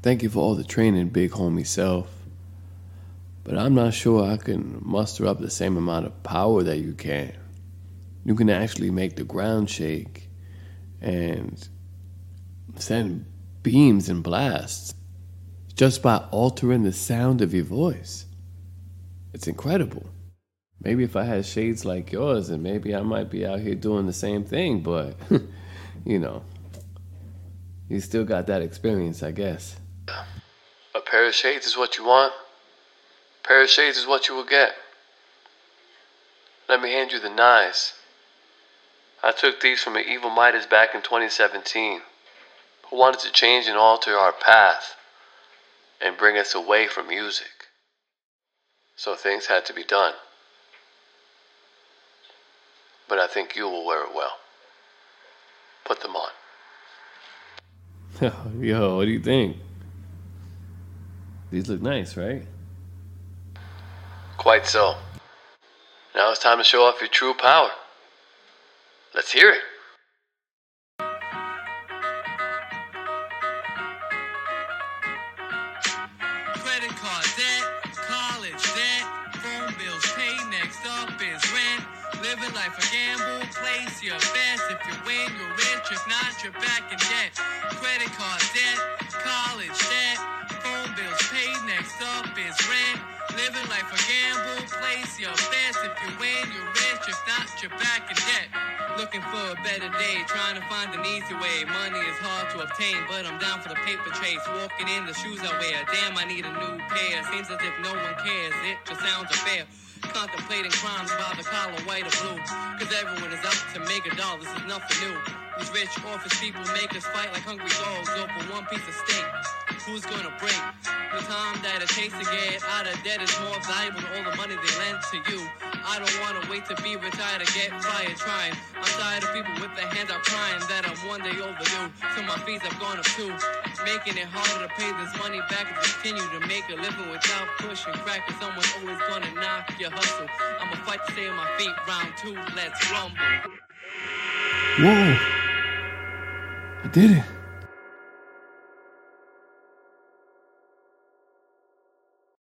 Thank you for all the training, big homie self. But I'm not sure I can muster up the same amount of power that you can. You can actually make the ground shake and send beams and blasts just by altering the sound of your voice. It's incredible. Maybe if I had shades like yours, then maybe I might be out here doing the same thing, but you know, you still got that experience, I guess. Pair of shades is what you want. A pair of shades is what you will get. Let me hand you the knives. I took these from an evil Midas back in 2017, who wanted to change and alter our path and bring us away from music. So things had to be done. But I think you will wear it well. Put them on. Yo, what do you think? These look nice, right? Quite so. Now it's time to show off your true power. Let's hear it. Credit card debt, college debt, phone bills paid, next up is rent. Living life a gamble, place your bets. If you win, you're rich. If not, you're back in debt. Credit card debt, college debt, life a gamble, place your bets. If you win, you're rich. If not, you're back in debt. Looking for a better day, trying to find an easy way. Money is hard to obtain, but I'm down for the paper chase. Walking in the shoes I wear, damn, I need a new pair. Seems as if no one cares, it just sounds unfair. Contemplating crimes by the collar, white or blue. Cause everyone is out to make a dollar, this is nothing new. These rich office people make us fight like hungry dogs over one piece of steak. Who's gonna break? Takes to get out of debt is more valuable than all the money they lend to you. I don't wanna wait to be retired to get fired trying. I'm tired of people with their hands out crying that I'm one day overdue. So my fees have gone up too. Making it harder to pay this money back and continue to make a living without pushing crack. Cause someone's always gonna knock your hustle. I'ma fight to stay on my feet. Round two, let's rumble. Whoa! I did it.